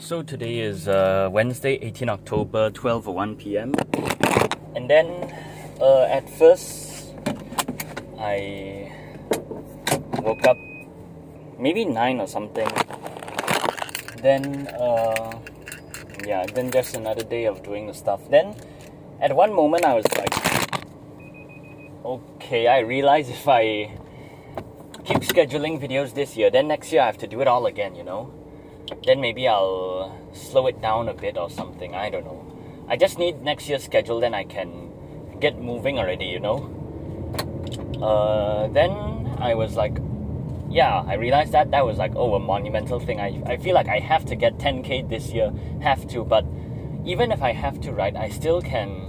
So today is uh, Wednesday, 18 October, 12:01 p.m. And then uh, at first I woke up maybe 9 or something. Then uh, yeah, then just another day of doing the stuff. Then at one moment I was like okay, I realize if I keep scheduling videos this year, then next year I have to do it all again, you know? Then maybe I'll slow it down a bit or something, I don't know. I just need next year's schedule, then I can get moving already, you know? Uh, then I was like, yeah, I realized that that was like, oh, a monumental thing. I, I feel like I have to get 10k this year, have to, but even if I have to, right, I still can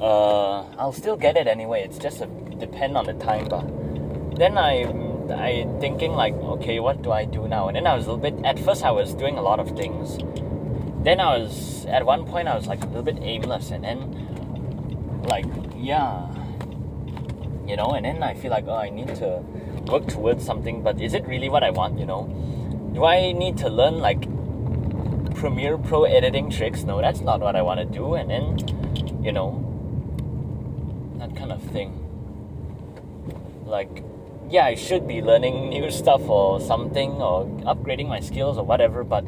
uh, I'll still get it anyway. It's just a depend on the time, but then I I thinking like, okay, what do I do now? And then I was a little bit. At first, I was doing a lot of things. Then I was at one point I was like a little bit aimless, and then like yeah, you know. And then I feel like oh, I need to work towards something. But is it really what I want? You know, do I need to learn like Premiere Pro editing tricks? No, that's not what I want to do. And then you know that kind of thing. Like, yeah, I should be learning new stuff or something or upgrading my skills or whatever, but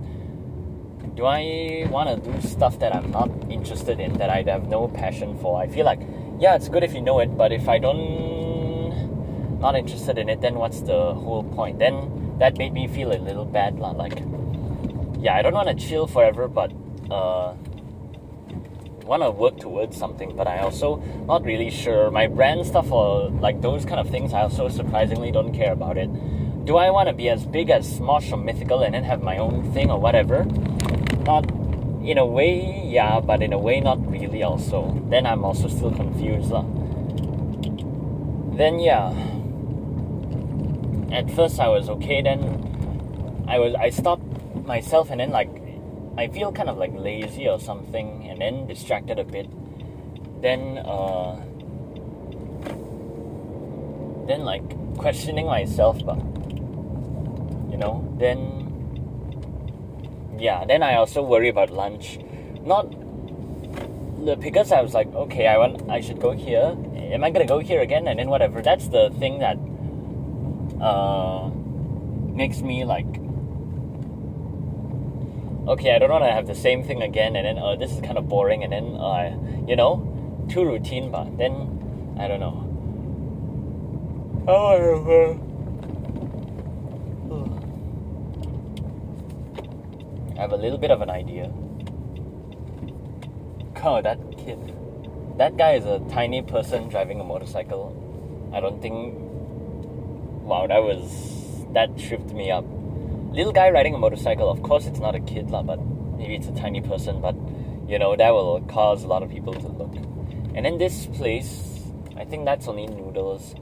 do I want to do stuff that I'm not interested in, that I have no passion for? I feel like, yeah, it's good if you know it, but if I don't, not interested in it, then what's the whole point? Then that made me feel a little bad. Like, yeah, I don't want to chill forever, but uh, want to work towards something, but I also not really sure. My brand stuff or like those kind of things, I also surprisingly don't care about it. Do I want to be as big as Smosh or Mythical and then have my own thing or whatever? Not in a way, yeah, but in a way, not really. Also, then I'm also still confused. Then yeah, at first I was okay. Then I was I stopped myself and then like I feel kind of like lazy or something, and then distracted a bit. Then, uh, then like questioning myself, but you know, then yeah, then I also worry about lunch. Not the because I was like, okay, I want, I should go here. Am I gonna go here again? And then whatever. That's the thing that uh, makes me like okay, I don't want to have the same thing again, and then uh, this is kind of boring, and then uh, you know, too routine, but then I don't know. Oh, I have a little bit of an idea. God, that kid, that guy is a tiny person driving a motorcycle. I don't think. Wow, that was that tripped me up little guy riding a motorcycle. Of course, it's not a kid, lah, but maybe it's a tiny person. But you know that will cause a lot of people to look. And in this place, I think that's only noodles,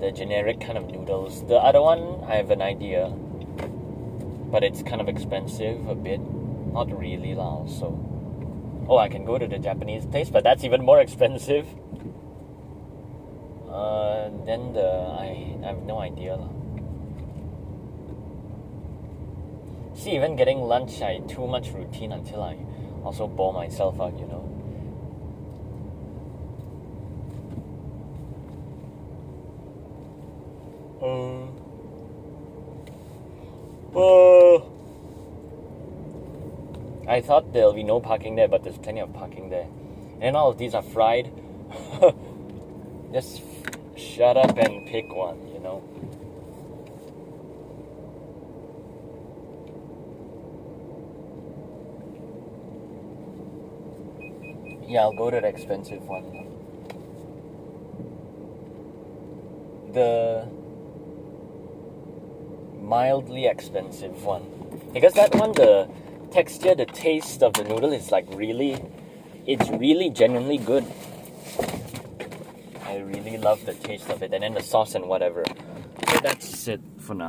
the generic kind of noodles. The other one, I have an idea, but it's kind of expensive a bit. Not really, lah. Also, oh, I can go to the Japanese place, but that's even more expensive. Uh, then the I, I have no idea. Lah. See, even getting lunch, I too much routine until I also bore myself out, you know. Uh, uh, I thought there'll be no parking there, but there's plenty of parking there. And all of these are fried. Just shut up and pick one, you know. Yeah, I'll go to the expensive one. The mildly expensive one. Because that one, the texture, the taste of the noodle is like really, it's really genuinely good. I really love the taste of it, and then the sauce and whatever. So that's it.